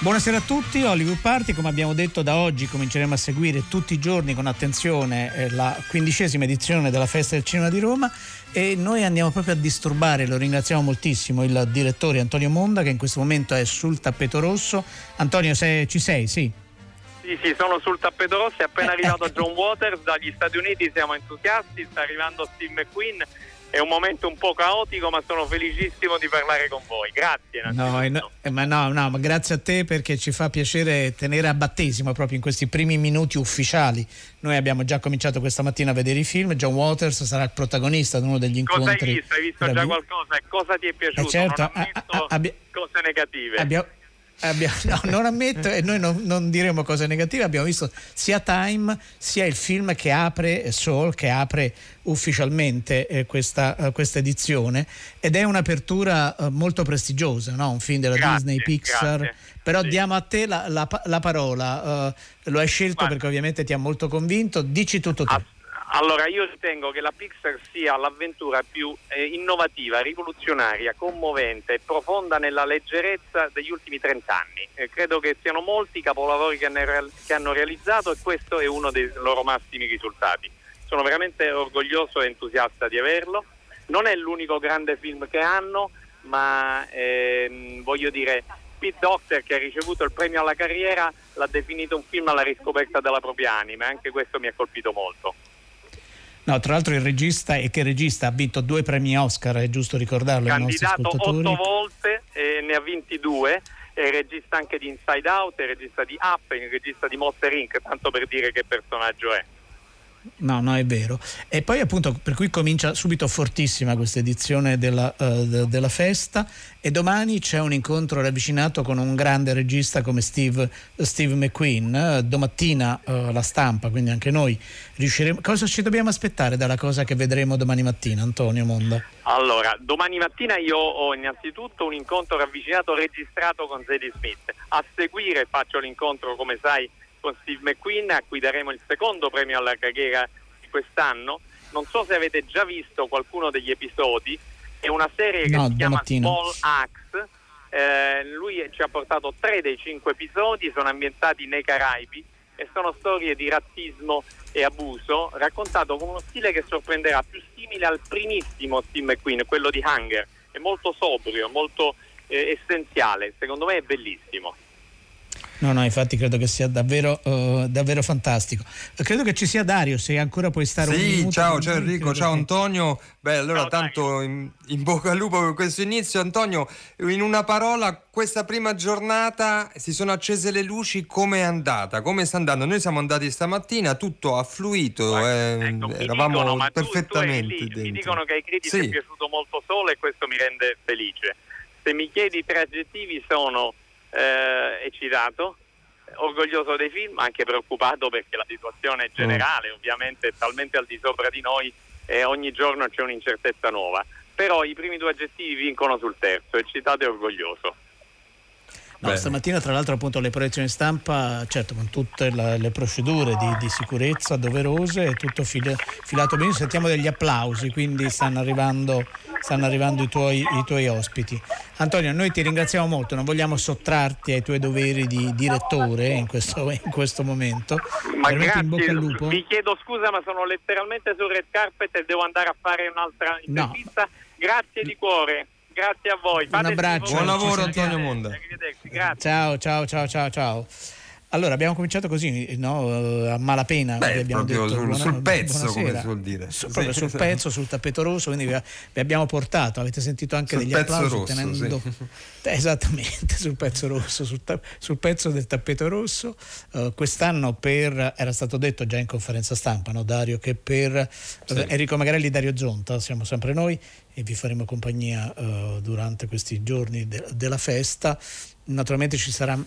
Buonasera a tutti, Hollywood Party, come abbiamo detto da oggi cominceremo a seguire tutti i giorni con attenzione eh, la quindicesima edizione della Festa del Cinema di Roma e noi andiamo proprio a disturbare, lo ringraziamo moltissimo, il direttore Antonio Monda che in questo momento è sul tappeto rosso. Antonio, se ci sei? Sì. Sì, sì, sono sul tappeto rosso, è appena arrivato John Waters dagli Stati Uniti, siamo entusiasti, sta arrivando Steve McQueen è un momento un po' caotico, ma sono felicissimo di parlare con voi. Grazie. No, no, ma no, no, ma grazie a te perché ci fa piacere tenere a battesimo proprio in questi primi minuti ufficiali. Noi abbiamo già cominciato questa mattina a vedere i film. John Waters sarà il protagonista di uno degli incontri. Cosa hai visto? Hai visto già qualcosa? Cosa ti è piaciuto? Eh certo, non ho visto abbia... cose negative. Abbiamo Abbiamo, no, non ammetto e noi non, non, diremo cose negative, abbiamo visto sia Time sia il film che apre Soul, che apre ufficialmente eh, questa, questa, edizione ed è un'apertura uh, molto prestigiosa, no? un film della grazie, Disney Pixar, grazie. però sì. diamo a te la, la, la parola, uh, lo hai scelto Guarda. perché ovviamente ti ha molto convinto, dici tutto tu. Ah allora, io ritengo che la Pixar sia l'avventura più eh, innovativa, rivoluzionaria, commovente e profonda nella leggerezza degli ultimi 30 anni. Eh, credo che siano molti i capolavori che hanno, che hanno realizzato e questo è uno dei loro massimi risultati. Sono veramente orgoglioso e entusiasta di averlo. Non è l'unico grande film che hanno, ma ehm, voglio dire, Pete Doctor che ha ricevuto il premio alla carriera l'ha definito un film alla riscoperta della propria anima e anche questo mi ha colpito molto. No, tra l'altro il regista e che regista ha vinto due premi Oscar, è giusto ricordarlo Candidato otto volte e ne ha vinti due, è regista anche di Inside Out, è regista di Up, è regista di Monster Inc., tanto per dire che personaggio è. No, no, è vero. E poi appunto per cui comincia subito fortissima questa edizione della, uh, de, della, festa e domani c'è un incontro ravvicinato con un grande regista come Steve, Steve McQueen. Domattina uh, la stampa, quindi anche noi riusciremo... Cosa ci dobbiamo aspettare dalla cosa che vedremo domani mattina, Antonio Monda? Allora, domani mattina io ho innanzitutto un incontro ravvicinato registrato con Zadie Smith. A seguire faccio l'incontro, come sai, con Steve McQueen a cui daremo il secondo premio alla carriera di quest'anno. Non so se avete già visto qualcuno degli episodi, è una serie che no, si chiama mattina. Small Axe. Eh, lui ci ha portato tre dei cinque episodi, sono ambientati nei Caraibi e sono storie di razzismo e abuso, raccontato con uno stile che sorprenderà, più simile al primissimo Steve McQueen, quello di Hunger. È molto sobrio, molto eh, essenziale, secondo me è bellissimo. No, no, infatti credo che sia davvero, uh, davvero fantastico. Credo che ci sia Dario, se ancora puoi stare sì, un minuto. ciao, ciao Enrico, ciao che... Antonio. Beh, allora ciao, tanto in, in, bocca al lupo per questo inizio. Antonio, in una parola, questa prima giornata si sono accese le luci, come è andata? Come sta andando? Noi siamo andati stamattina, tutto ha fluito, Guarda, eh, ecco, eravamo dicono, perfettamente tu, tu dentro. Mi dicono che ai critici sì. è piaciuto molto solo e questo mi rende felice. Se mi chiedi tre aggettivi sono eh, eccitato, orgoglioso dei film, anche preoccupato perché la situazione generale, ovviamente è talmente al di sopra di noi e ogni giorno c'è un'incertezza nuova. Però i primi due aggettivi vincono sul terzo, eccitato e orgoglioso. No, stamattina tra l'altro appunto le proiezioni stampa, certo con tutte la, le procedure di, di, sicurezza doverose, è tutto fil, filato benissimo, sentiamo degli applausi, quindi stanno arrivando, stanno arrivando i, tuoi, i, tuoi, ospiti. Antonio, noi ti ringraziamo molto, non vogliamo sottrarti ai tuoi doveri di direttore in questo, in questo momento. Ma Veramente grazie, in bocca al lupo. vi chiedo scusa ma sono letteralmente sul red carpet e devo andare a fare un'altra intervista. No. Grazie di cuore grazie a voi. Fate Un abbraccio. Buon lavoro Antonio Monda. Ciao, ciao, ciao, ciao, ciao. Allora, abbiamo cominciato così, no? a malapena. Beh, abbiamo proprio detto, sul, buona, sul pezzo, buonasera. come si vuol dire. Su, proprio sul pezzo, sul tappeto rosso, quindi vi, abbiamo portato, avete sentito anche sul degli applausi. rosso, tenendo, sì. Esattamente, sul pezzo rosso, sul, ta, sul pezzo del tappeto rosso. Uh, quest'anno per, era stato detto già in conferenza stampa, no, Dario, che per Sì. Enrico Magarelli, Dario Zonta, siamo sempre noi e vi faremo compagnia uh, durante questi giorni de- della festa naturalmente sarà,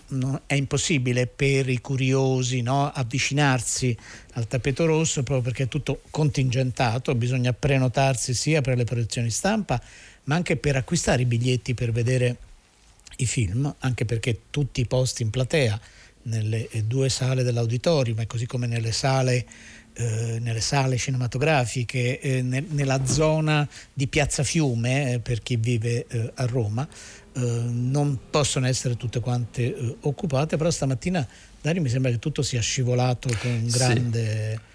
è impossibile per i curiosi no, avvicinarsi al tappeto rosso proprio perché è tutto contingentato, bisogna prenotarsi sia per le proiezioni stampa ma anche per acquistare i biglietti per vedere i film, anche perché tutti i posti in platea nelle due sale dell'auditorium e così come nelle sale, eh, nelle sale cinematografiche, eh, ne, nella zona di Piazza Fiume, eh, per chi vive eh, a Roma, eh, non possono essere tutte quante eh, occupate, però stamattina Dario mi sembra che tutto sia scivolato con grande... Sì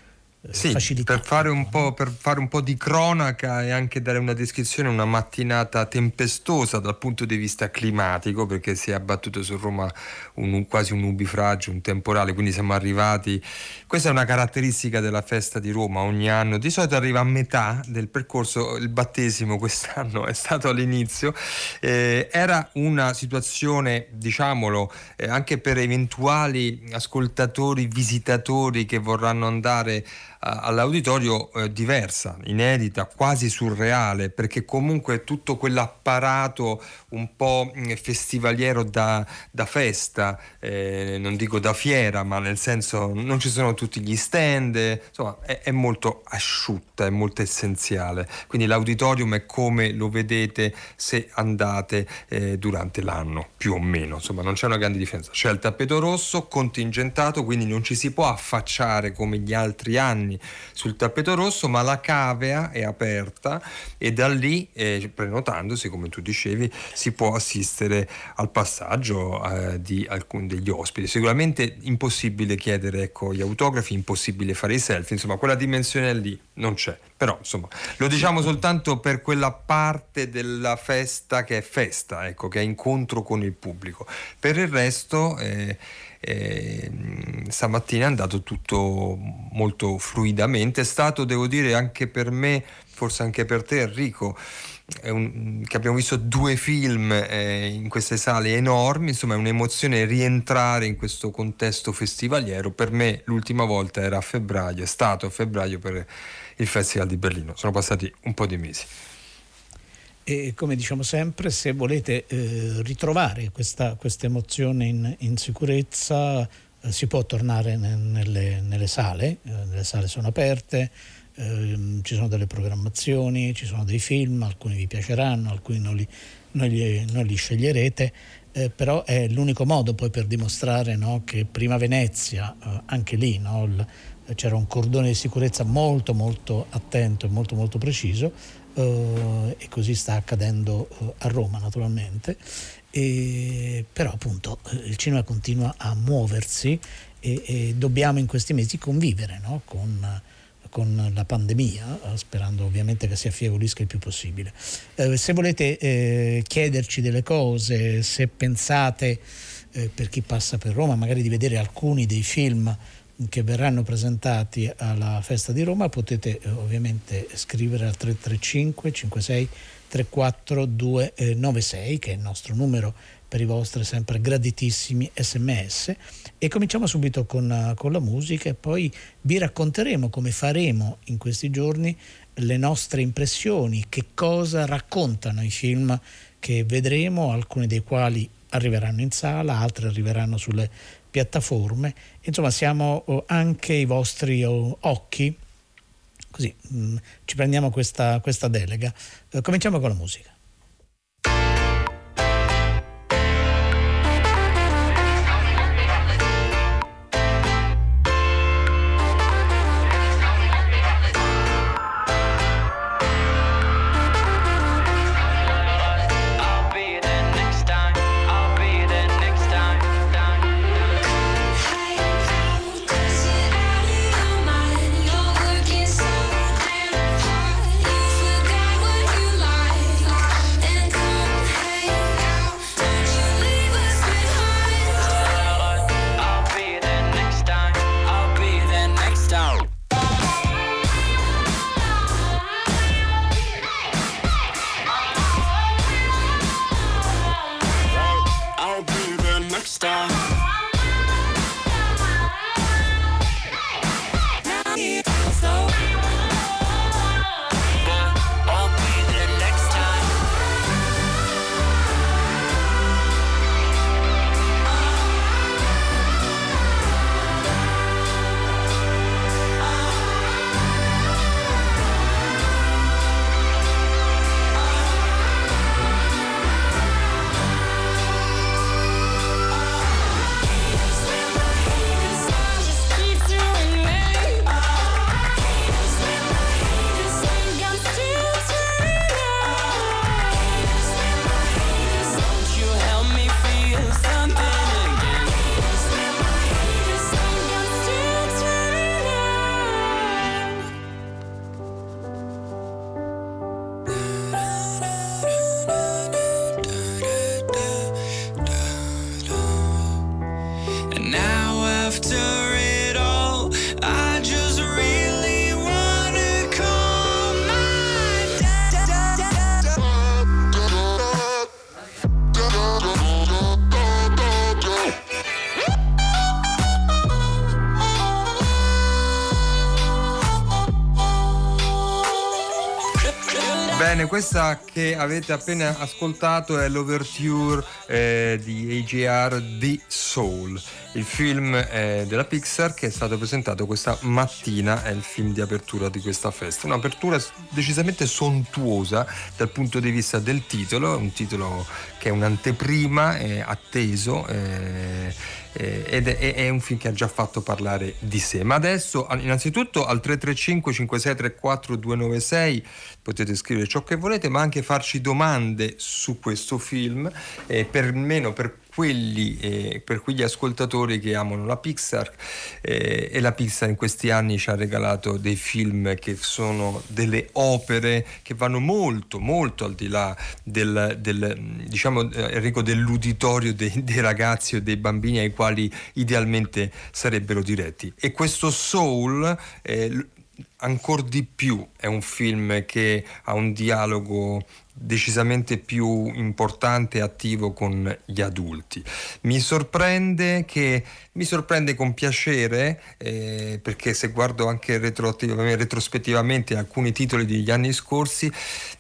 sì, per fare, per fare, un po', di cronaca e anche dare una descrizione, una mattinata tempestosa dal punto di vista climatico, perché si è abbattuto su Roma un, quasi un nubifragio, un temporale, quindi siamo arrivati. Questa è una caratteristica della festa di Roma ogni anno. Di solito arriva a metà del percorso, il battesimo quest'anno è stato all'inizio. Eh, era una situazione, diciamolo, eh, anche per eventuali ascoltatori, visitatori che vorranno andare all'auditorio eh, diversa, inedita, quasi surreale, perché comunque tutto quell'apparato un po' mm, festivaliero da, da festa, eh, non dico da fiera, ma nel senso non ci sono tutti gli stand, insomma è, è molto asciutta, è molto essenziale. Quindi l'auditorium è come lo vedete se andate eh, durante l'anno, più o meno, insomma non c'è una grande differenza. C'è il tappeto rosso contingentato, quindi non ci si può affacciare come gli altri anni sul tappeto rosso, ma la cavea è aperta e da lì, eh, prenotandosi, come tu dicevi, si può assistere al passaggio eh, di alcuni degli ospiti. Sicuramente impossibile chiedere ecco, gli autografi, impossibile fare i selfie, insomma quella dimensione lì non c'è. Però insomma lo diciamo soltanto per quella parte della festa che è festa, ecco, che è incontro con il pubblico. Per il resto... Eh, eh, stamattina è andato tutto molto fluidamente. È stato, devo dire, anche per me, forse anche per te Enrico, un, che abbiamo visto due film eh, in queste sale enormi, insomma è un'emozione rientrare in questo contesto festivaliero. Per me l'ultima volta era a febbraio, è stato a febbraio per il Festival di Berlino, sono passati un po' di mesi. E come diciamo sempre, se volete eh, ritrovare questa, emozione in, in sicurezza, eh, si può tornare ne, nelle, nelle, sale, eh, le sale sono aperte, ehm, ci sono delle programmazioni, ci sono dei film, alcuni vi piaceranno, alcuni non li, non li, non li sceglierete. Eh, però è l'unico modo poi per dimostrare no, che prima Venezia, eh, anche lì no, il, c'era un cordone di sicurezza molto molto attento e molto molto preciso, e così sta accadendo eh, a Roma naturalmente, e, però appunto eh, il cinema continua a muoversi e, e dobbiamo in questi mesi convivere no? con, con, la pandemia, sperando ovviamente che si affievolisca il più possibile. Eh, se volete eh, chiederci delle cose, se pensate eh, per chi passa per Roma magari di vedere alcuni dei film che verranno presentati alla festa di Roma potete eh, ovviamente scrivere al 335 56 34 296 che è il nostro numero per i vostri sempre graditissimi sms e cominciamo subito con, eh, con la musica e poi vi racconteremo come faremo in questi giorni le nostre impressioni, che cosa raccontano i film che vedremo, alcuni dei quali arriveranno in sala, altri arriveranno sulle piattaforme, insomma siamo oh, anche i vostri oh, occhi, così mh, mm, ci prendiamo questa, questa delega. Eh, cominciamo con la musica. Questa che avete appena ascoltato è l'overture eh, di AGR di Soul, il film eh, della Pixar che è stato presentato questa mattina, è il film di apertura di questa festa. Un'apertura decisamente sontuosa dal punto di vista del titolo, un titolo che è un'anteprima, è atteso. Eh, ed è, è, un film che ha già fatto parlare di sé. Ma adesso, innanzitutto al 335 5634 296 potete scrivere ciò che volete, ma anche farci domande su questo film, eh, per meno per quelli, eh, per quegli ascoltatori che amano la Pixar eh, e la Pixar in questi anni ci ha regalato dei film che sono delle opere che vanno molto molto al di là del, del diciamo eh, Enrico dell'uditorio dei, dei ragazzi o dei bambini ai quali idealmente sarebbero diretti. E questo Soul eh, ancora di più è un film che ha un dialogo decisamente più importante e attivo con gli adulti. Mi sorprende che mi sorprende con piacere eh, perché se guardo anche retrospettivamente alcuni titoli degli anni scorsi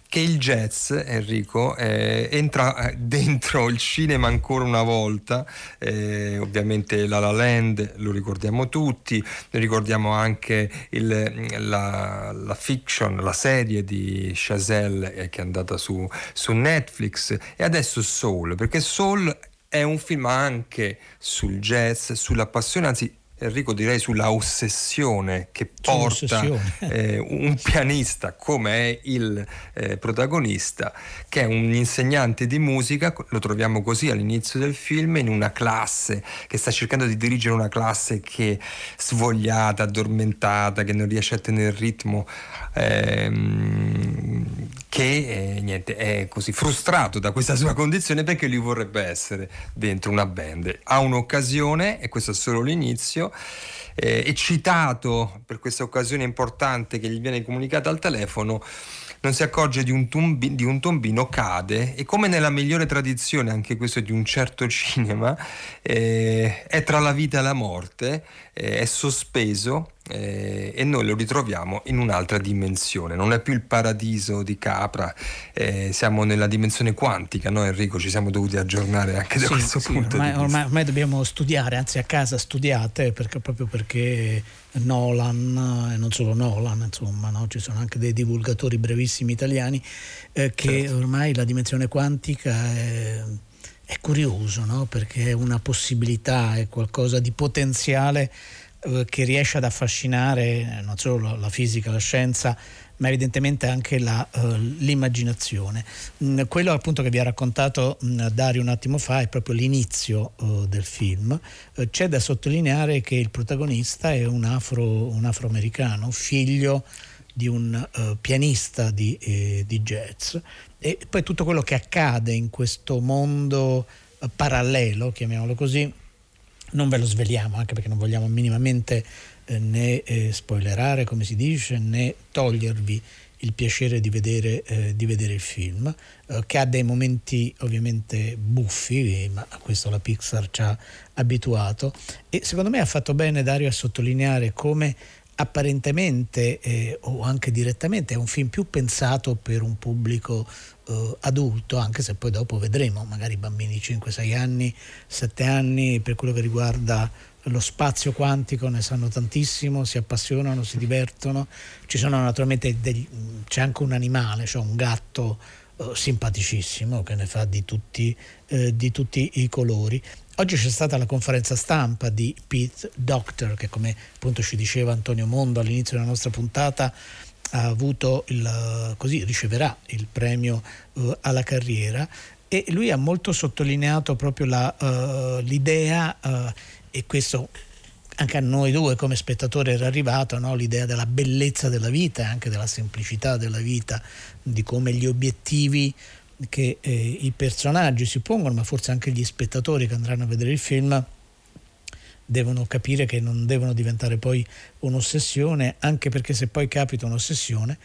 che il jazz, Enrico, eh, entra eh, dentro il cinema ancora una volta, eh, ovviamente La La Land lo ricordiamo tutti, ricordiamo anche il, la, la, fiction, la serie di Chazelle eh, che è andata su, su Netflix. E adesso Soul, perché Soul è un film anche sul jazz, sulla passione, anzi Enrico direi sulla ossessione che porta eh, un pianista come è il eh, protagonista che è un insegnante di musica lo troviamo così all'inizio del film in una classe che sta cercando di dirigere una classe che è svogliata, addormentata che non riesce a tenere il ritmo ehm, che eh, niente, è così frustrato da questa sua condizione perché lui vorrebbe essere dentro una band. Ha un'occasione, e questo è solo l'inizio, eh, è citato per questa occasione importante che gli viene comunicata al telefono non si accorge di un, tumbi, di un, tombino, cade e come nella migliore tradizione, anche questo di un certo cinema, eh, è tra la vita e la morte, eh, è sospeso eh, e noi lo ritroviamo in un'altra dimensione. Non è più il paradiso di Capra, eh, siamo nella dimensione quantica, no Enrico? Ci siamo dovuti aggiornare anche da sì, questo sì, punto ormai, di vista. Ormai, ormai, dobbiamo studiare, anzi a casa studiate, perché, proprio perché Nolan, e non solo Nolan, insomma, no? ci sono anche dei divulgatori brevissimi italiani, eh, che certo. ormai la dimensione quantica è è curioso, no? perché è una possibilità, è qualcosa di potenziale eh, che riesce ad affascinare non solo la fisica, la scienza, ma evidentemente anche la, uh, l'immaginazione. Mm, quello appunto che vi ha raccontato mm, Dario un attimo fa è proprio l'inizio uh, del film. Uh, c'è da sottolineare che il protagonista è un, afro, un afroamericano, figlio di un pianista di, eh, di, jazz e poi tutto quello che accade in questo mondo parallelo, chiamiamolo così, non ve lo sveliamo anche perché non vogliamo minimamente eh, né eh, spoilerare come si dice né togliervi il piacere di vedere, eh, di vedere il film eh, che ha dei momenti ovviamente buffi ma a questo la Pixar ci ha abituato. E secondo me ha fatto bene Dario a sottolineare come apparentemente eh, o anche direttamente è un film più pensato per un pubblico eh, adulto, anche se poi dopo vedremo, magari bambini di 5-6 anni, 7 anni, per quello che riguarda lo spazio quantico ne sanno tantissimo, si appassionano, si divertono. Ci sono naturalmente degli, c'è anche un animale, cioè un gatto eh, simpaticissimo che ne fa di tutti, eh, di tutti i colori. Oggi c'è stata la conferenza stampa di Pete Doctor, che come appunto ci diceva Antonio Mondo all'inizio della nostra puntata, ha avuto il, così riceverà il premio uh, alla carriera e lui ha molto sottolineato proprio la, uh, l'idea uh, e questo anche a noi due come spettatori era arrivato no? l'idea della bellezza della vita e anche della semplicità della vita, di come gli obiettivi che eh, i personaggi si pongono, ma forse anche gli spettatori che andranno a vedere il film devono capire che non devono diventare poi un'ossessione, anche perché se poi capita un'ossessione,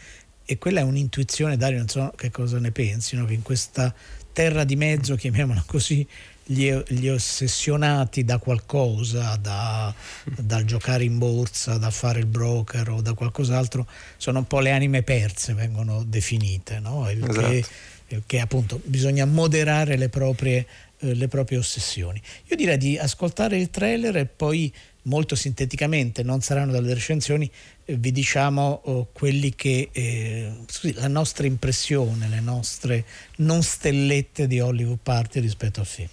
e quella è un'intuizione, Dario, non so che cosa ne pensi, no? che in questa terra di mezzo, chiamiamola così, gli, gli, ossessionati da qualcosa, da, dal giocare in borsa, da fare il broker o da qualcos'altro, sono un po' le anime perse, vengono definite, no? il, esatto. che, il che appunto bisogna moderare le proprie, eh, le proprie ossessioni. Io direi di ascoltare il trailer e poi molto sinteticamente, non saranno delle recensioni, eh, vi diciamo oh, quelli che eh, scusi, la nostra impressione, le nostre non stellette di Hollywood Party rispetto al film.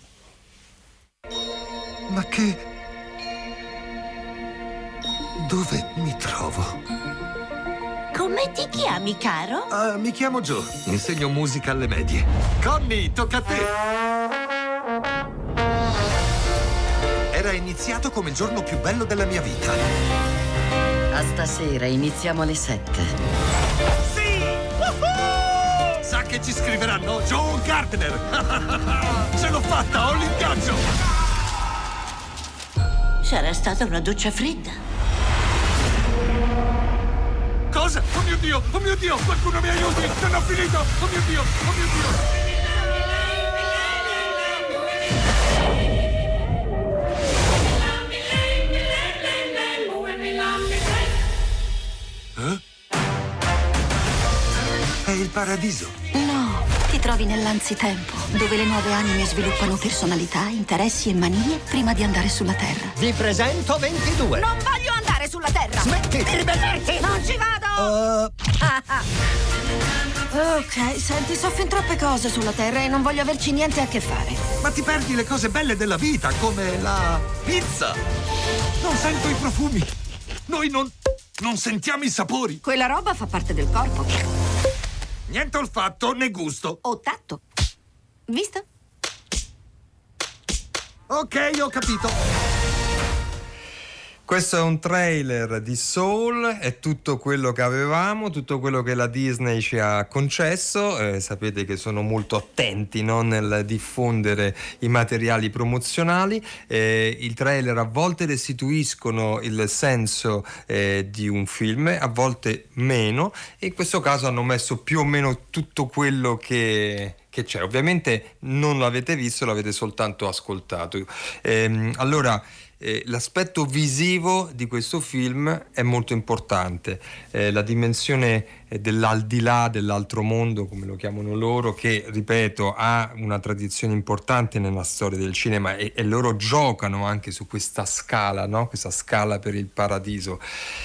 Ma che... Dove mi trovo? Come ti chiami, caro? Uh, mi chiamo Joe, insegno musica alle medie. Connie, tocca a te! Era iniziato come il giorno più bello della mia vita. A stasera iniziamo alle sette. Sì! Woohoo! Sa che ci scriveranno Joe Gardner! Ce l'ho fatta, ho l'ingaggio! Sarà stata una doccia fredda. Cosa? Oh mio Dio! Oh mio Dio! Qualcuno mi aiuti! Non ho finito! Oh mio Dio! Oh mio Dio! Il paradiso. No, ti trovi nell'anzitempo, dove le nuove anime sviluppano personalità, interessi e manie prima di andare sulla Terra. Vi presento 22. Non voglio andare sulla Terra! Smetti di ribellarti! Non ci vado! Uh... ok, senti, so fin troppe cose sulla Terra e non voglio averci niente a che fare. Ma ti perdi le cose belle della vita, come la pizza. Non sento i profumi. Noi non... non sentiamo i sapori. Quella roba fa parte del corpo. Niente olfatto né gusto. O tatto. Visto? Ok, ho capito. Questo è un trailer di Soul, è tutto quello che avevamo, tutto quello che la Disney ci ha concesso. Eh, sapete che sono molto attenti no, nel diffondere i materiali promozionali. Eh, I trailer a volte restituiscono il senso eh, di un film, a volte meno. E in questo caso hanno messo più o meno tutto quello che, che c'è. Ovviamente non l'avete visto, l'avete soltanto ascoltato. Ehm, allora eh, l'aspetto visivo di questo film è molto importante, eh, la dimensione dell'aldilà, dell'altro mondo, come lo chiamano loro, che, ripeto, ha una tradizione importante nella storia del cinema e, e loro giocano anche su questa scala, no? questa scala per il paradiso,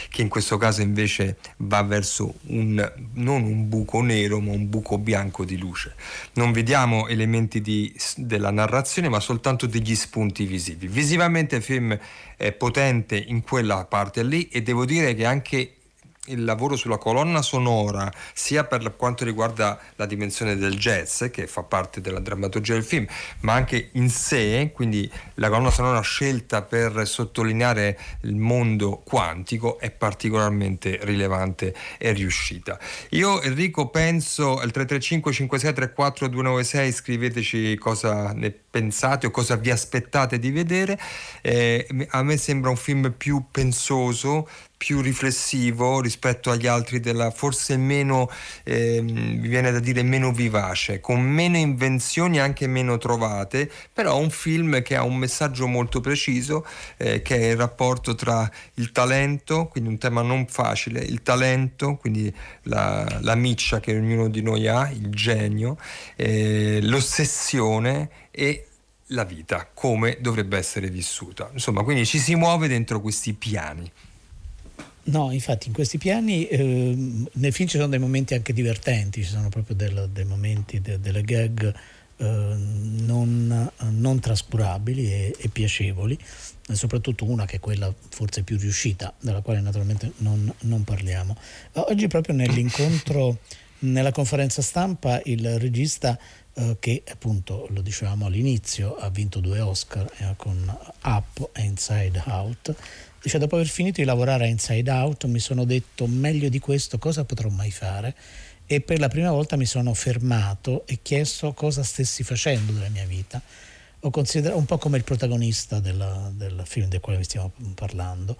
che in questo caso invece va verso un, non un buco nero, ma un buco bianco di luce. Non vediamo elementi di, della narrazione, ma soltanto degli spunti visivi. Visivamente il film è potente in quella parte lì e devo dire che anche il lavoro sulla colonna sonora, sia per quanto riguarda la dimensione del jazz, che fa parte della drammaturgia del film, ma anche in sé, quindi la colonna sonora scelta per sottolineare il mondo quantico è particolarmente rilevante e riuscita. Io Enrico penso al 335 5634 296 scriveteci cosa ne pensate o cosa vi aspettate di vedere. Eh, a me sembra un film più pensoso, più riflessivo rispetto agli altri, della, forse meno, eh, mi viene da dire meno vivace, con meno invenzioni anche meno trovate, però un film che ha un messaggio molto preciso, eh, che è il rapporto tra il talento, quindi un tema non facile, il talento, quindi la, la miccia che ognuno di noi ha, il genio, eh, l'ossessione e la vita, come dovrebbe essere vissuta. Insomma, quindi ci si muove dentro questi piani. No, infatti in questi piani eh, nel film ci sono dei momenti anche divertenti, ci sono proprio del, dei momenti, de, delle gag eh, non, non, trascurabili e, e, piacevoli, e soprattutto una che è quella forse più riuscita, della quale naturalmente non, non parliamo. Oggi proprio nell'incontro, nella conferenza stampa, il regista eh, che appunto lo dicevamo all'inizio ha vinto due Oscar eh, con Up e Inside Out Dice, dopo aver finito di lavorare a Inside Out mi sono detto meglio di questo cosa potrò mai fare e per la prima volta mi sono fermato e chiesto cosa stessi facendo della mia vita. Ho considerato un po' come il protagonista della, del film del quale stiamo parlando.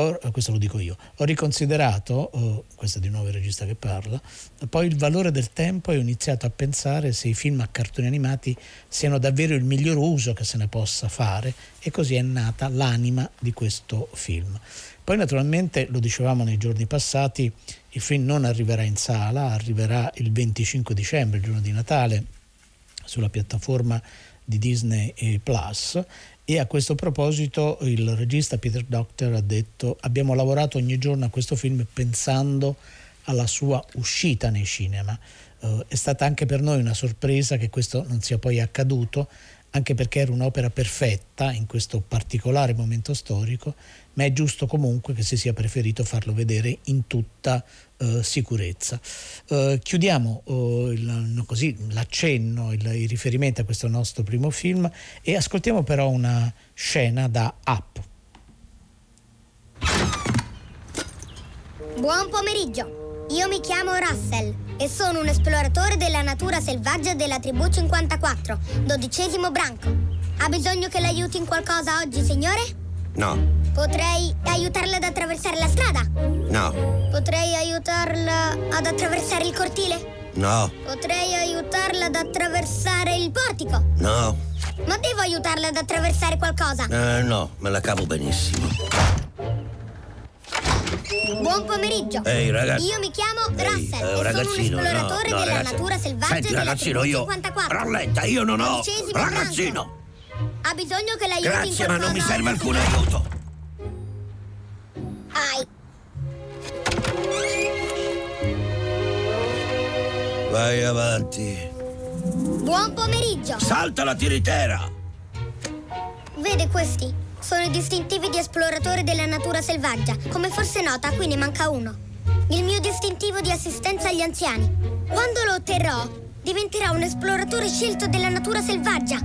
Ho, questo lo dico io, ho riconsiderato, oh, questo è di nuovo il regista che parla, poi il valore del tempo e ho iniziato a pensare se i film a cartoni animati siano davvero il miglior uso che se ne possa fare e così è nata l'anima di questo film. Poi naturalmente, lo dicevamo nei giorni passati, il film non arriverà in sala, arriverà il 25 dicembre, il giorno di Natale, sulla piattaforma di Disney Plus e a questo proposito il regista Peter Docter ha detto abbiamo lavorato ogni giorno a questo film pensando alla sua uscita nei cinema. Uh, è stata anche per noi una sorpresa che questo non sia poi accaduto, anche perché era un'opera perfetta in questo particolare momento storico, ma è giusto comunque che si sia preferito farlo vedere in tutta uh, sicurezza. Uh, chiudiamo uh, il, così, l'accenno, il, il, riferimento a questo nostro primo film e ascoltiamo però una scena da Up. Buon pomeriggio, io mi chiamo Russell e sono un esploratore della natura selvaggia della tribù 54, dodicesimo branco. Ha bisogno che l'aiuti in qualcosa oggi, signore? No. Potrei aiutarla ad attraversare la strada? No. Potrei aiutarla ad attraversare il cortile? No. Potrei aiutarla ad attraversare il portico? No. Ma devo aiutarla ad attraversare qualcosa? Eh, no, me la cavo benissimo. Buon pomeriggio. Ehi, ragazzi. Io mi chiamo Ehi, Russell eh, e ragazzino, sono un esploratore no, no, della ragazzi. natura selvaggia Senti, della ragazzino, io... 54. Rallenta, io non ho... Ragazzino! Ha bisogno che l'aiuti in Grazie, ma qualcosa non mi serve alcun aiuto. Ai. Vai avanti. Buon pomeriggio. Salta la tiritera! Vede questi? Sono i distintivi di esploratore della natura selvaggia. Come forse nota, qui ne manca uno. Il mio distintivo di assistenza agli anziani. Quando lo otterrò, diventerò un esploratore scelto della natura selvaggia.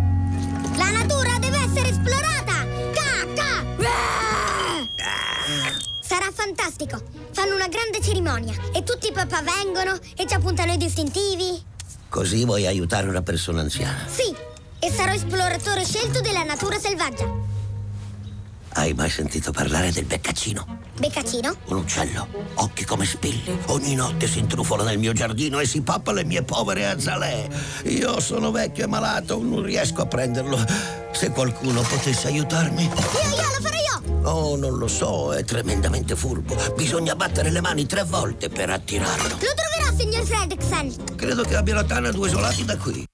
La natura deve essere esplorata! Ca, ca! Sarà fantastico. Fanno una grande cerimonia e tutti i papà vengono e ci appuntano i distintivi. Così vuoi aiutare una persona anziana. Sì, e sarò esploratore scelto della natura selvaggia. Hai mai sentito parlare del beccaccino? Beccacino? Un uccello, occhi come spilli. Ogni notte si intrufola nel mio giardino e si pappa le mie povere azalee. Io sono vecchio e malato, non riesco a prenderlo. Se qualcuno potesse aiutarmi. Io, io, lo farò Oh, non lo so, è tremendamente furbo. Bisogna battere le mani tre volte per attirarlo. Lo troverò, signor Fredricksen! Credo che abbia la tana due isolati da qui.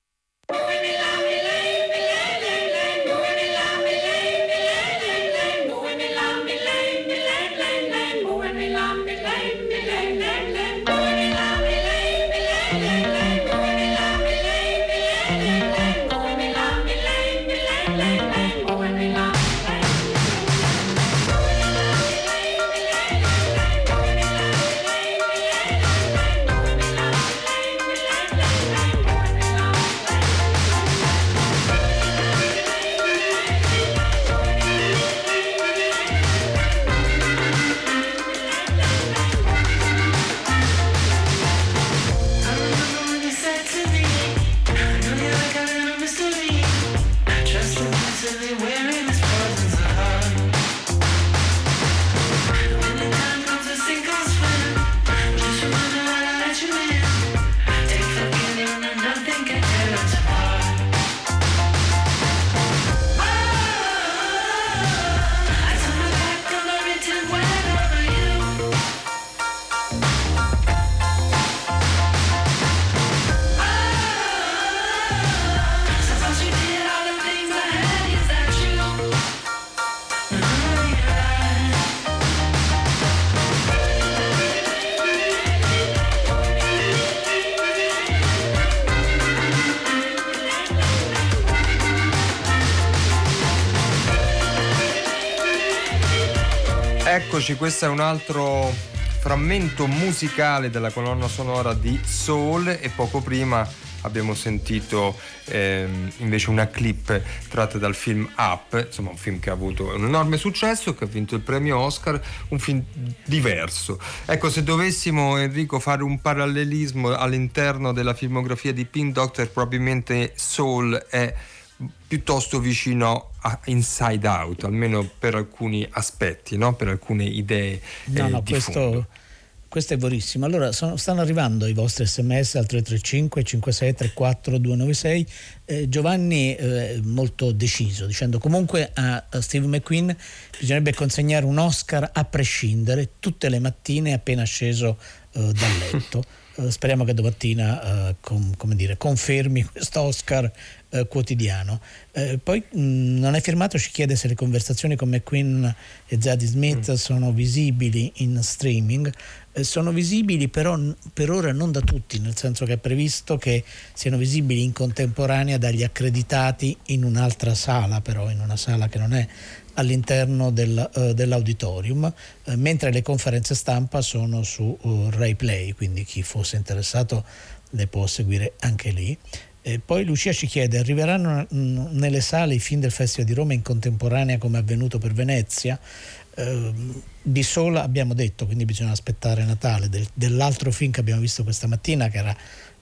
Eccoci, questo è un altro frammento musicale della colonna sonora di Soul e poco prima abbiamo sentito ehm, invece una clip tratta dal film Up, insomma un film che ha avuto un enorme successo, che ha vinto il premio Oscar, un film diverso. Ecco, se dovessimo Enrico fare un parallelismo all'interno della filmografia di Pink Doctor, probabilmente Soul è piuttosto vicino Inside Out, almeno per alcuni aspetti, no? per alcune idee. No, eh, no, di questo, fondo. questo è verissimo. Allora, sono- stanno arrivando i vostri sms al 335 5634 296. Eh, Giovanni è molto deciso, dicendo comunque a, a Steve McQueen bisognerebbe consegnare un Oscar a prescindere tutte le mattine appena sceso eh, dal letto. Eh, speriamo che domattina eh, com- come dire, confermi questo Oscar eh, quotidiano. Eh, poi mh, non è firmato, ci chiede se le conversazioni con McQueen e Zadie Smith sono visibili in streaming. Eh, sono visibili però per ora non da tutti, nel senso che è previsto che siano visibili in contemporanea dagli accreditati in un'altra sala, però in una sala che non è all'interno del, eh, dell'auditorium, eh, mentre le conferenze stampa sono su uh, Rai Play, quindi chi fosse interessato le può seguire anche lì. E poi Lucia ci chiede, arriveranno mm, nelle sale i film del Festival di Roma in contemporanea come è avvenuto per Venezia? Ehm, di sola abbiamo detto, quindi bisogna aspettare Natale. Del- dell'altro film che abbiamo visto questa mattina, che era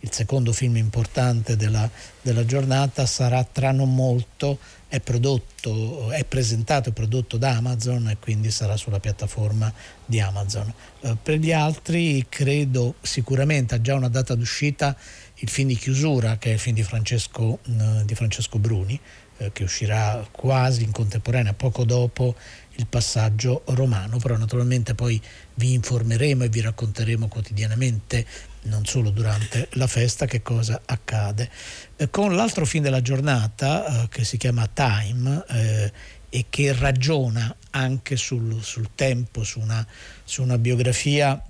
il secondo film importante della, della giornata, sarà tra non molto, è prodotto, è presentato e prodotto da Amazon e quindi sarà sulla piattaforma di Amazon. Eh, per gli altri credo sicuramente ha già una data d'uscita il film di chiusura che è il film di Francesco, eh, di Francesco Bruni eh, che uscirà quasi in contemporanea poco dopo il passaggio romano, però naturalmente poi vi informeremo e vi racconteremo quotidianamente, non solo durante la festa, che cosa accade. Eh, con l'altro film della giornata, eh, che si chiama Time, eh, e che ragiona anche sul, sul tempo, su una, su una biografia,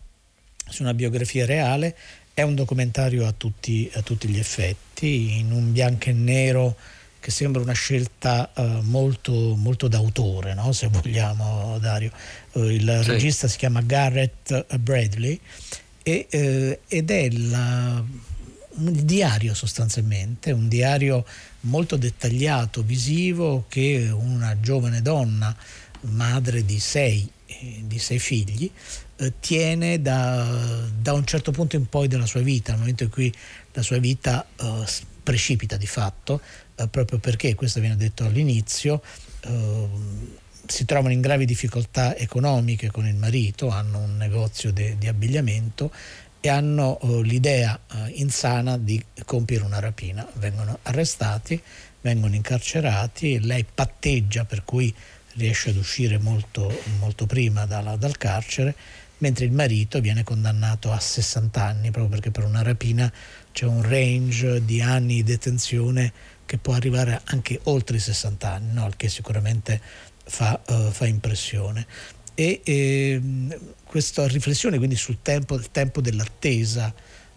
su una biografia reale, è un documentario a tutti, a tutti gli effetti, in un bianco e nero che sembra una scelta eh, molto, molto d'autore, no? se vogliamo, Dario. Eh, il Sì. regista si chiama Garrett Bradley e, eh, ed è la- un diario sostanzialmente, un diario molto dettagliato, visivo, che una giovane donna, madre di sei, eh, di sei figli, eh, tiene da, da un certo punto in poi della sua vita, nel momento in cui la sua vita eh, precipita di fatto, eh, proprio perché, questo viene detto all'inizio, ehm, si trovano in gravi difficoltà economiche con il marito, hanno un negozio de- di abbigliamento e hanno eh, l'idea eh, insana di compiere una rapina. Vengono arrestati, vengono incarcerati, lei patteggia per cui riesce ad uscire molto, molto prima dalla- dal carcere, mentre il marito viene condannato a 60 anni, proprio perché per una rapina c'è un range di anni di detenzione che può arrivare anche oltre i 60 anni, no? che sicuramente fa, eh, fa impressione. E ehm, questa riflessione quindi sul tempo, il tempo dell'attesa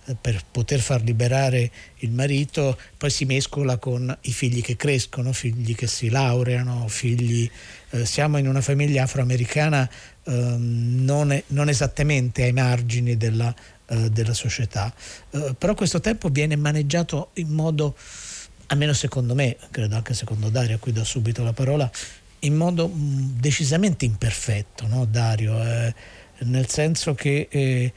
eh, per poter far liberare il marito, poi si mescola con i figli che crescono, figli che si laureano, figli... eh, siamo in una famiglia afroamericana ehm, non, è- non esattamente ai margini della, eh, della società, Eh, però questo tempo viene maneggiato in modo, almeno secondo me, credo anche secondo Dario, a cui do subito la parola, in modo mh, decisamente imperfetto, no, Dario? Eh, nel senso che eh,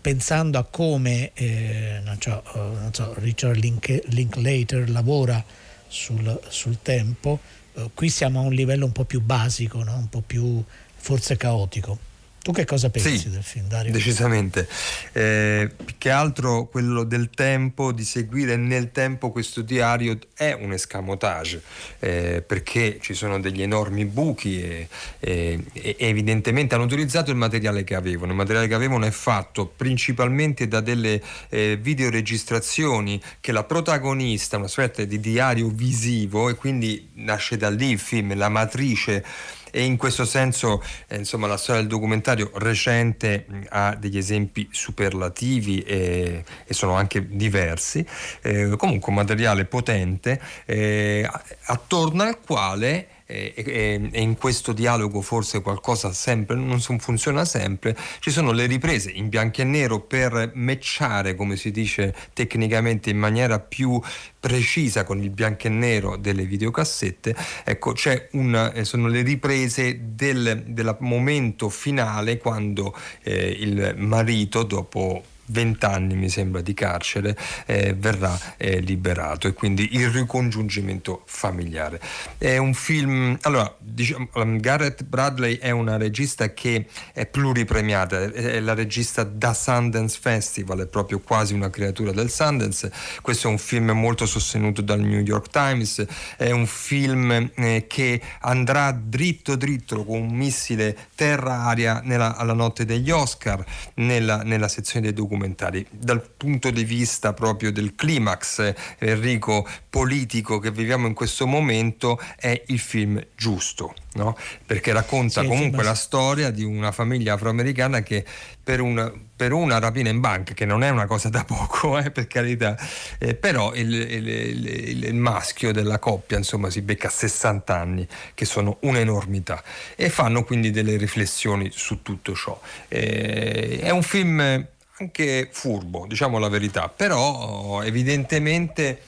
pensando a come eh, non so, eh, non so, Richard Link- Linklater lavora sul, sul tempo, eh, qui siamo a un livello un po' più basico, no? un po' più forse caotico. Tu che cosa pensi Sì, del film, Dario? Decisamente. Eh, più che altro quello del tempo, di seguire nel tempo questo diario è un escamotage, eh, perché ci sono degli enormi buchi e, e- e evidentemente hanno utilizzato il materiale che avevano. Il materiale che avevano è fatto principalmente da delle eh, videoregistrazioni che la protagonista, una sorta di diario visivo, e quindi nasce da lì il film, la matrice e in questo senso eh, insomma, la storia del documentario recente mh, ha degli esempi superlativi e, e sono anche diversi, Eh, comunque un materiale potente eh, attorno al quale eh, e, e in questo dialogo forse qualcosa sempre non funziona sempre, ci sono le riprese in bianco e nero per matchare, come si dice tecnicamente in maniera più precisa con il bianco e nero delle videocassette, ecco c'è un, eh, sono le riprese del, del momento finale quando eh, il marito dopo 20 anni mi sembra di carcere eh, verrà eh, liberato. E quindi il ricongiungimento familiare. È un film, allora diciamo, um, Garrett Bradley è una regista che è pluripremiata, è la regista da Sundance Festival, è proprio quasi una creatura del Sundance, questo è un film molto sostenuto dal New York Times, è un film eh, che andrà dritto dritto con un missile terra-aria alla notte degli Oscar nella, nella sezione dei documentari documentari. Dal punto di vista proprio del climax, eh, Enrico, politico che viviamo in questo momento, è il film giusto, no? perché racconta sì, comunque la storia di una famiglia afroamericana che per una, per una, rapina in banca, che non è una cosa da poco, eh, per carità, eh, però il, il, il, il, maschio della coppia insomma, si becca 60 anni, che sono un'enormità, e fanno quindi delle riflessioni su tutto ciò. Eh, è un film anche furbo, diciamo la verità, però evidentemente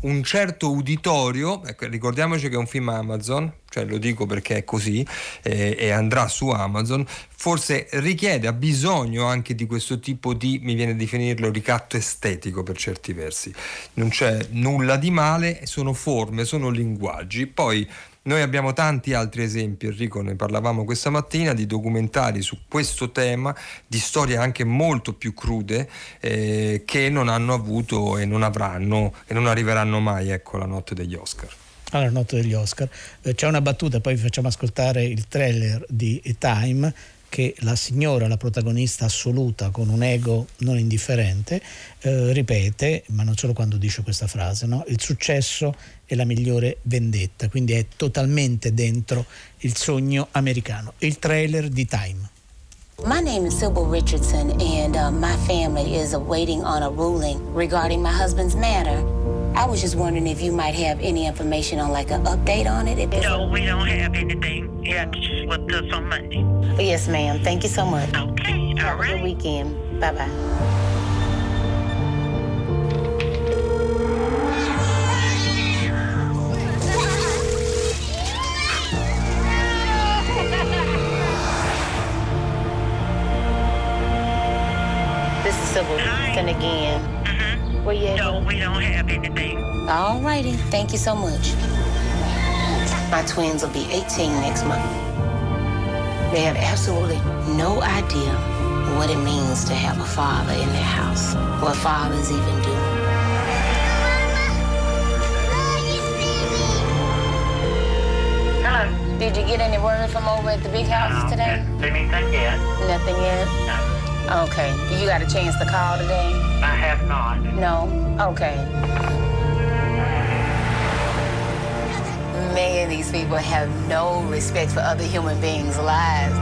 un certo uditorio, ecco, ricordiamoci che è un film Amazon, cioè lo dico perché è così eh, e andrà su Amazon, forse richiede, ha bisogno anche di questo tipo di, mi viene a definirlo, ricatto estetico per certi versi. Non c'è nulla di male, sono forme, sono linguaggi. Poi noi abbiamo tanti altri esempi, Enrico, ne parlavamo questa mattina, di documentari su questo tema, di storie anche molto più crude eh, che non hanno avuto e non avranno e non arriveranno mai ecco, la notte degli Oscar alla notte degli Oscar. Eh, c'è una battuta, poi vi facciamo ascoltare il trailer di Time che la signora, la protagonista assoluta con un ego non indifferente, eh, ripete, ma non solo quando dice questa frase, no? il successo è la migliore vendetta, quindi è totalmente dentro il sogno americano. Il trailer di Time. My name is Sybil Richardson, and uh, my family is waiting on a ruling regarding my husband's matter. I was just wondering if you might have any information on like an update on it. No, we don't have anything. You have to just with us on Monday. Yes, ma'am. Thank you so much. Okay. All right. Have a good weekend. Bye bye. Again. Mm-hmm. Where you at? No, we don't have anything. All righty. Thank you so much. My twins will be 18 next month. They have absolutely no idea what it means to have a father in their house, what fathers even do. Hello. Did you get any word from over at the big house No, today? Anything yet? Nothing yet? No. Okay. You got a chance to call today? I have not. No? Okay. Man, these people have no respect for other human beings' lives.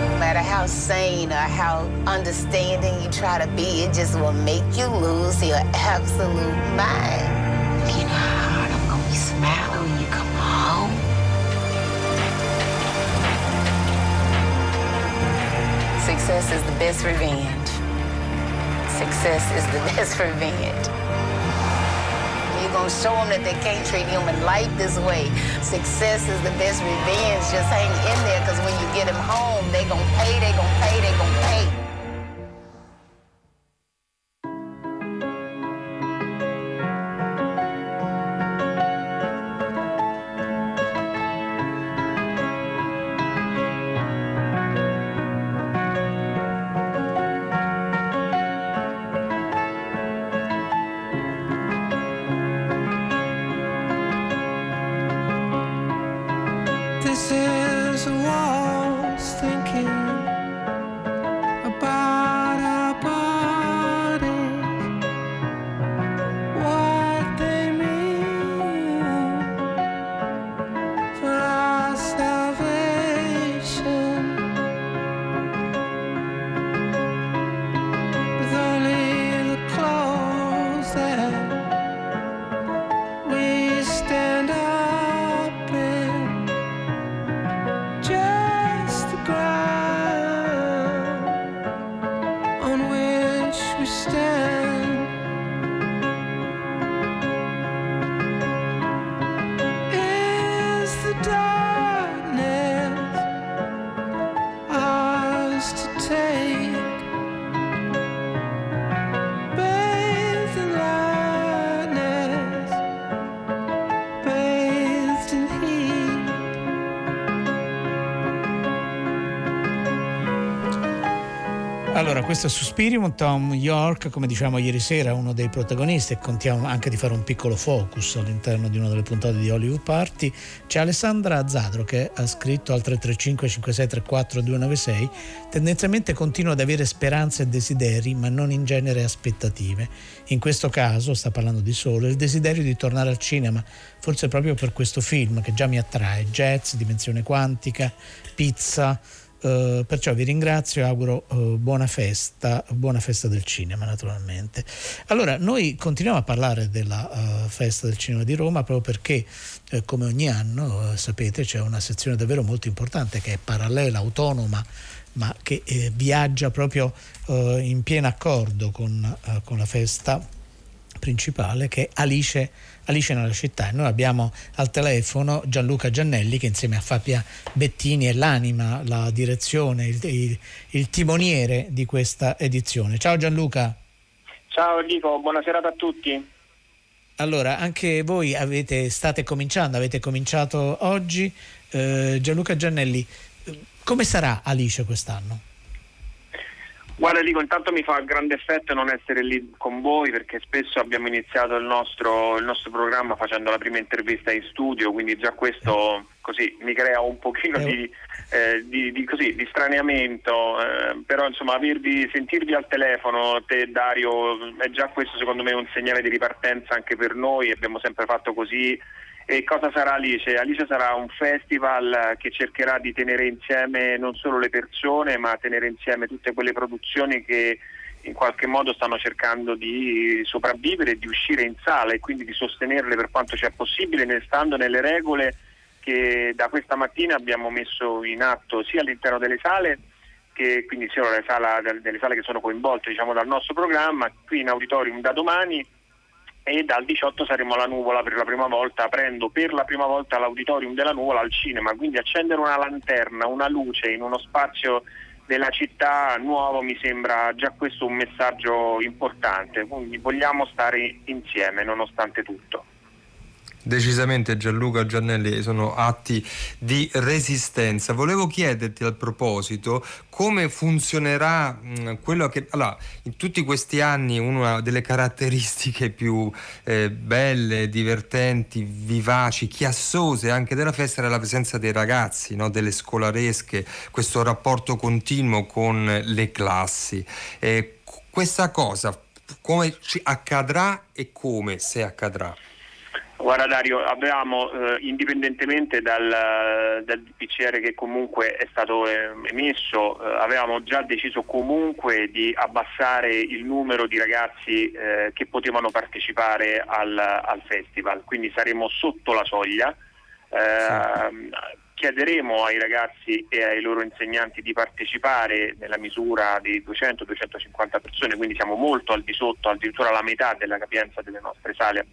No matter how sane or how understanding you try to be, it just will make you lose your absolute mind. You know how hard I'm gonna be smiling when you come home? Success is the best revenge. Success is the best revenge. You're gonna show them that they can't treat human life this way. Success is the best revenge. Just hang in there, because when you get them home, they gonna pay, they gonna pay, they gonna pay. promises questo è Suspirium, Tom York, come dicevamo ieri sera, uno dei protagonisti e contiamo anche di fare un piccolo focus all'interno di una delle puntate di Hollywood Party. C'è Alessandra Zadro che ha scritto al 335 5634 296, tendenzialmente continua ad avere speranze e desideri, ma non in genere aspettative. In questo caso, sta parlando di solo, il desiderio di tornare al cinema, forse proprio per questo film che già mi attrae, jazz, dimensione quantica, pizza, Uh, perciò vi ringrazio e auguro uh, buona festa, buona festa del cinema naturalmente. Allora, noi continuiamo a parlare della uh, festa del cinema di Roma proprio perché, come ogni anno, sapete, c'è una sezione davvero molto importante che è parallela, autonoma, ma che eh, viaggia proprio in pieno accordo con, con la festa principale che è Alice Alice nella città. Noi abbiamo al telefono Gianluca Giannelli che insieme a Fabia Bettini è l'anima, la direzione, il, il, il timoniere di questa edizione. Ciao Gianluca. Ciao Enrico, buonasera a tutti. Allora, anche voi avete, state cominciando, avete cominciato oggi. Eh, Gianluca Giannelli, come sarà Alice quest'anno? Guarda dico, intanto mi fa grande effetto non essere lì con voi perché spesso abbiamo iniziato il nostro, il nostro programma facendo la prima intervista in studio, quindi già questo così, mi crea un pochino di, eh, di, di, così, di straniamento, eh, però insomma avervi, sentirvi al telefono, te Dario, è già questo secondo me un segnale di ripartenza anche per noi, abbiamo sempre fatto così e cosa sarà Alice? Alice sarà un festival che cercherà di tenere insieme non solo le persone, ma tenere insieme tutte quelle produzioni che in qualche modo stanno cercando di sopravvivere di uscire in sala e quindi di sostenerle per quanto sia possibile, stando nelle regole che da questa mattina abbiamo messo in atto sia all'interno delle sale che quindi siano delle sale che sono coinvolte diciamo, dal nostro programma, qui in auditorium da domani e dal 18 saremo alla nuvola per la prima volta, aprendo per la prima volta l'auditorium della nuvola al cinema, quindi accendere una lanterna, una luce in uno spazio della città nuovo mi sembra già questo un messaggio importante, quindi vogliamo stare insieme nonostante tutto. Decisamente Gianluca Giannelli sono atti di resistenza. Volevo chiederti al proposito come funzionerà mh, quello che... Allora, in tutti questi anni una delle caratteristiche più eh, belle, divertenti, vivaci, chiassose anche della festa era la presenza dei ragazzi, no? delle scolaresche, questo rapporto continuo con le classi. Eh, questa cosa come ci accadrà e come se accadrà? Guarda Dario, avevamo eh, indipendentemente dal, dal, PCR che comunque è stato eh, emesso, eh, avevamo già deciso comunque di abbassare il numero di ragazzi eh, che potevano partecipare al, al, festival, quindi saremo sotto la soglia. Sì. Chiederemo ai ragazzi e ai loro insegnanti di partecipare nella misura di 200-250 persone, quindi siamo molto al di sotto, addirittura la metà della capienza delle nostre sale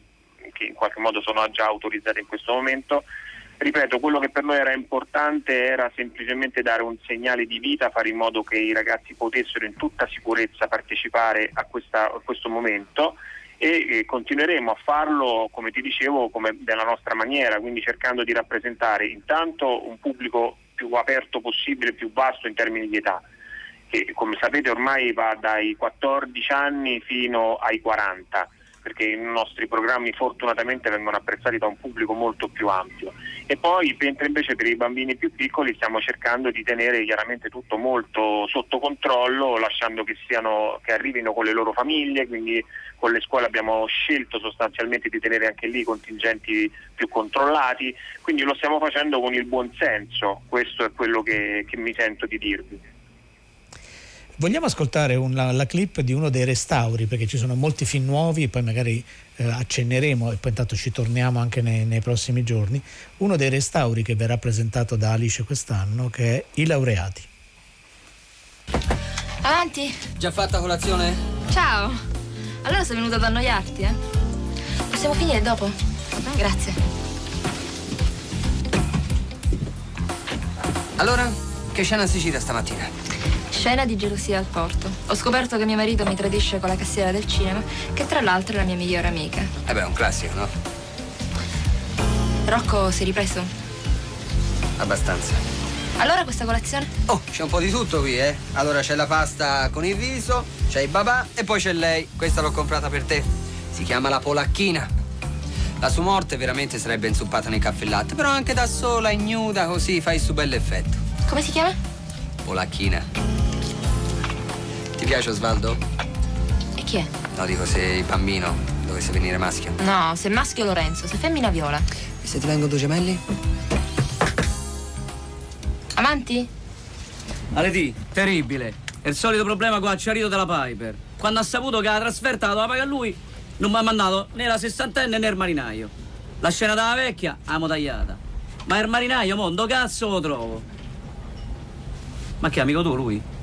che in qualche modo sono già autorizzate in questo momento. Ripeto, quello che per noi era importante era semplicemente dare un segnale di vita, fare in modo che i ragazzi potessero in tutta sicurezza partecipare a, questa, a questo momento e, e continueremo a farlo, come ti dicevo, come nella nostra maniera, quindi cercando di rappresentare intanto un pubblico più aperto possibile, più vasto in termini di età, che come sapete ormai va dai 14 anni fino ai 40 perché i nostri programmi fortunatamente vengono apprezzati da un pubblico molto più ampio. E poi mentre invece per i bambini più piccoli stiamo cercando di tenere chiaramente tutto molto sotto controllo, lasciando che, siano, che arrivino con le loro famiglie, quindi con le scuole abbiamo scelto sostanzialmente di tenere anche lì contingenti più controllati, quindi lo stiamo facendo con il buon senso, questo è quello che, che mi sento di dirvi. Vogliamo ascoltare una, la clip di uno dei restauri perché ci sono molti film nuovi e poi magari eh, accenneremo e poi intanto ci torniamo anche nei, nei, prossimi giorni. Uno dei restauri che verrà presentato da Alice quest'anno che è I laureati. Avanti. Già fatta colazione? Ciao. Allora sei venuto ad annoiarti, eh? Possiamo finire dopo? Grazie. Allora, che scena si gira stamattina? Scena di gelosia al porto. Ho scoperto che mio marito mi tradisce con la cassiera del cinema, che tra l'altro è la mia migliore amica. Eh beh, è un classico, no? Rocco si è ripreso? Abbastanza. Allora questa colazione? Oh, c'è un po' di tutto qui, eh. Allora c'è la pasta con il riso, c'è il babà e poi c'è lei. Questa l'ho comprata per te. Si chiama la polacchina. La sua morte veramente sarebbe inzuppata nel caffè latte, però anche da sola, ignuda, così fai su bell'effetto. Come si chiama? Polacchina. Ti piace Osvaldo? E chi è? No, dico se il bambino dovesse venire maschio. No, se maschio Lorenzo, se femmina Viola. E se ti vengono due gemelli? Amanti? Aletì, terribile. È il solito problema con Acciarito della Piper. Quando ha saputo che la trasferta la doveva pagare lui, non mi ha mandato né la sessantenne né il marinaio. La scena della vecchia, amo tagliata. Ma il marinaio, mondo cazzo lo trovo. Ma che amico tu lui?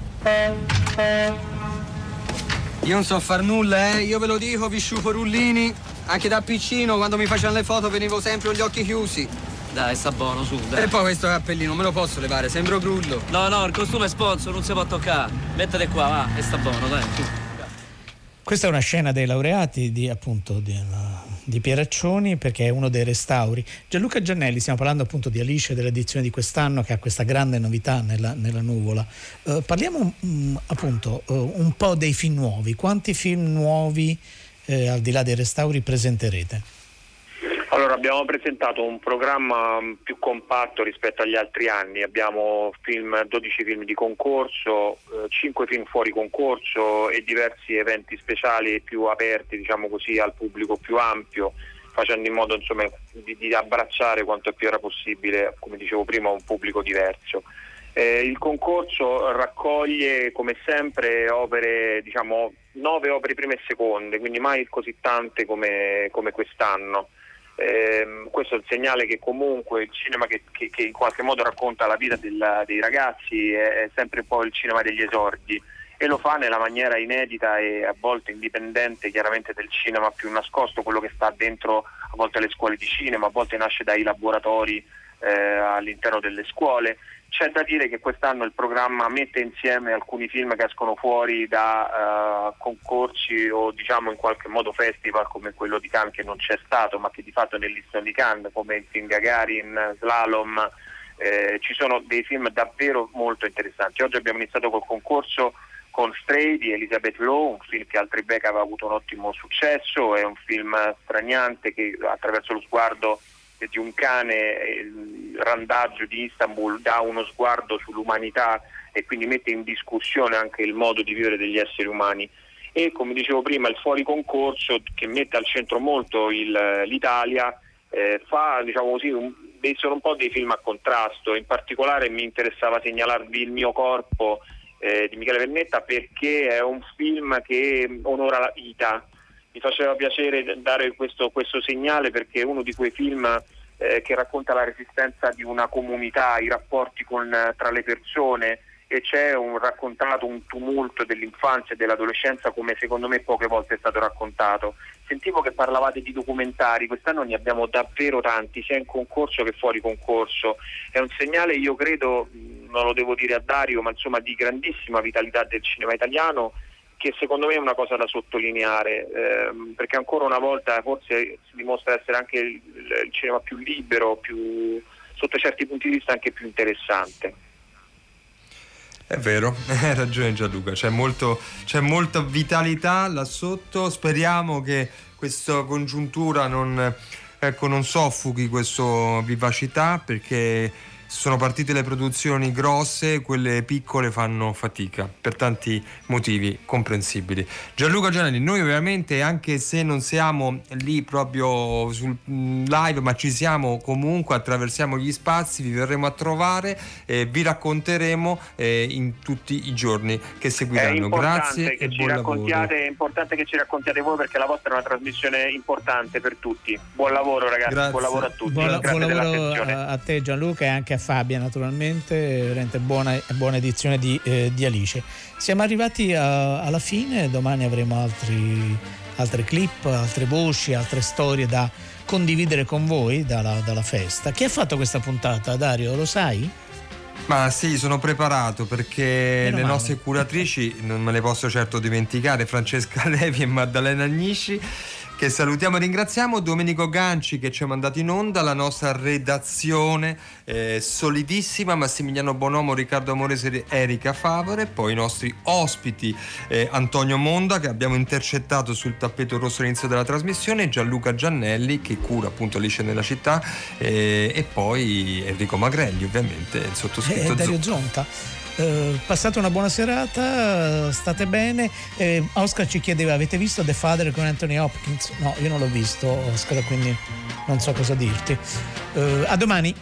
Io non so far nulla, eh. Io ve lo dico, vi sciupo rullini. Anche da piccino, quando mi facevano le foto, venivo sempre con gli occhi chiusi. Dai, sta buono, su, dai. E poi questo cappellino, me lo posso levare, sembro grullo. No, no, il costume è sponsor, non si può toccare. Mettete qua, va, e sta buono, dai, su. Questa è una scena dei laureati di, appunto, di, di Pieraccioni perché è uno dei restauri. Gianluca Giannelli, stiamo parlando appunto di Alice dell'edizione di quest'anno che ha questa grande novità nella, nella nuvola. Eh, parliamo mm, appunto eh, un po' dei film nuovi. Quanti film nuovi eh, al di là dei restauri presenterete? Allora, abbiamo presentato un programma mm, più compatto rispetto agli altri anni, abbiamo film, 12 film di concorso, eh, 5 film fuori concorso e diversi eventi speciali più aperti diciamo così, al pubblico più ampio, facendo in modo insomma, di, di abbracciare quanto più era possibile, come dicevo prima, un pubblico diverso. Eh, il concorso raccoglie come sempre opere, diciamo, nove opere prime e seconde, quindi mai così tante come, come quest'anno. Eh, questo è il segnale che comunque il cinema che, che, che in qualche modo racconta la vita della, dei ragazzi è, è, sempre un po' il cinema degli esordi e lo fa nella maniera inedita e a volte indipendente chiaramente del cinema più nascosto, quello che sta dentro a volte le scuole di cinema, a volte nasce dai laboratori eh, all'interno delle scuole. C'è da dire che quest'anno il programma mette insieme alcuni film che escono fuori da uh, concorsi o diciamo in qualche modo festival come quello di Cannes che non c'è stato ma che di fatto nell'edizione di Cannes come il film Gagarin, Slalom, eh, ci sono dei film davvero molto interessanti. Oggi abbiamo iniziato col concorso con Stray di Elizabeth Lowe, un film che al Tribeca aveva avuto un ottimo successo, è un film straniante che attraverso lo sguardo di un cane, il randaggio di Istanbul dà uno sguardo sull'umanità e quindi mette in discussione anche il modo di vivere degli esseri umani. E come dicevo prima, il fuori concorso che mette al centro molto il, l'Italia eh, fa diciamo così, un, sono un po' dei film a contrasto, in particolare mi interessava segnalarvi Il mio corpo eh, di Michele Vernetta perché è un film che onora la vita mi faceva piacere dare questo, questo segnale perché è uno di quei film eh, che racconta la resistenza di una comunità, i rapporti con, tra le persone e c'è un raccontato un tumulto dell'infanzia e dell'adolescenza come secondo me poche volte è stato raccontato. Sentivo che parlavate di documentari, quest'anno ne abbiamo davvero tanti, sia in concorso che fuori concorso. È un segnale, io credo, non lo devo dire a Dario, ma insomma di grandissima vitalità del cinema italiano che secondo me è una cosa da sottolineare, ehm, perché ancora una volta forse si dimostra essere anche il, il cinema più libero, più, sotto certi punti di vista anche più interessante. È vero, hai ragione Gianluca, c'è, molto, c'è molta vitalità là sotto, speriamo che questa congiuntura non, ecco, non soffughi questa vivacità perché sono partite le produzioni grosse, quelle piccole fanno fatica per tanti motivi comprensibili. Gianluca Gianelli, noi ovviamente anche se non siamo lì proprio sul mm, live, ma ci siamo comunque, attraversiamo gli spazi, vi verremo a trovare e vi racconteremo eh, in tutti i giorni che seguiranno. Grazie e buon lavoro. È importante che ci raccontiate voi perché la vostra è una trasmissione importante per tutti. Buon lavoro ragazzi, Grazie. buon lavoro a tutti. Buon, Grazie buon lavoro dell'attenzione. a, a te Gianluca e anche a Fabia naturalmente, veramente buona, buona edizione di, eh, di, Alice. Siamo arrivati a, alla fine, domani avremo altri, altre clip, altre voci, altre storie da condividere con voi dalla, dalla festa. Chi ha fatto questa puntata, Dario? Lo sai? Ma sì, sono preparato perché le nostre curatrici non me le posso certo dimenticare, Francesca Levi e Maddalena Agnisci che salutiamo e ringraziamo, Domenico Ganci che ci ha mandato in onda, la nostra redazione eh, solidissima, Massimiliano Bonomo, Riccardo Amorese e Erika Favore, poi i nostri ospiti eh, Antonio Monda che abbiamo intercettato sul tappeto rosso all'inizio della trasmissione, Gianluca Giannelli che cura appunto Alice nella città eh, e poi Enrico Magrelli ovviamente, il sottoscritto E Dario Zonta. Eh, passate una buona serata, state bene. Eh, Oscar ci chiedeva: avete visto The Father con Anthony Hopkins? No, io non l'ho visto, Oscar, quindi non so cosa dirti. Eh, a domani.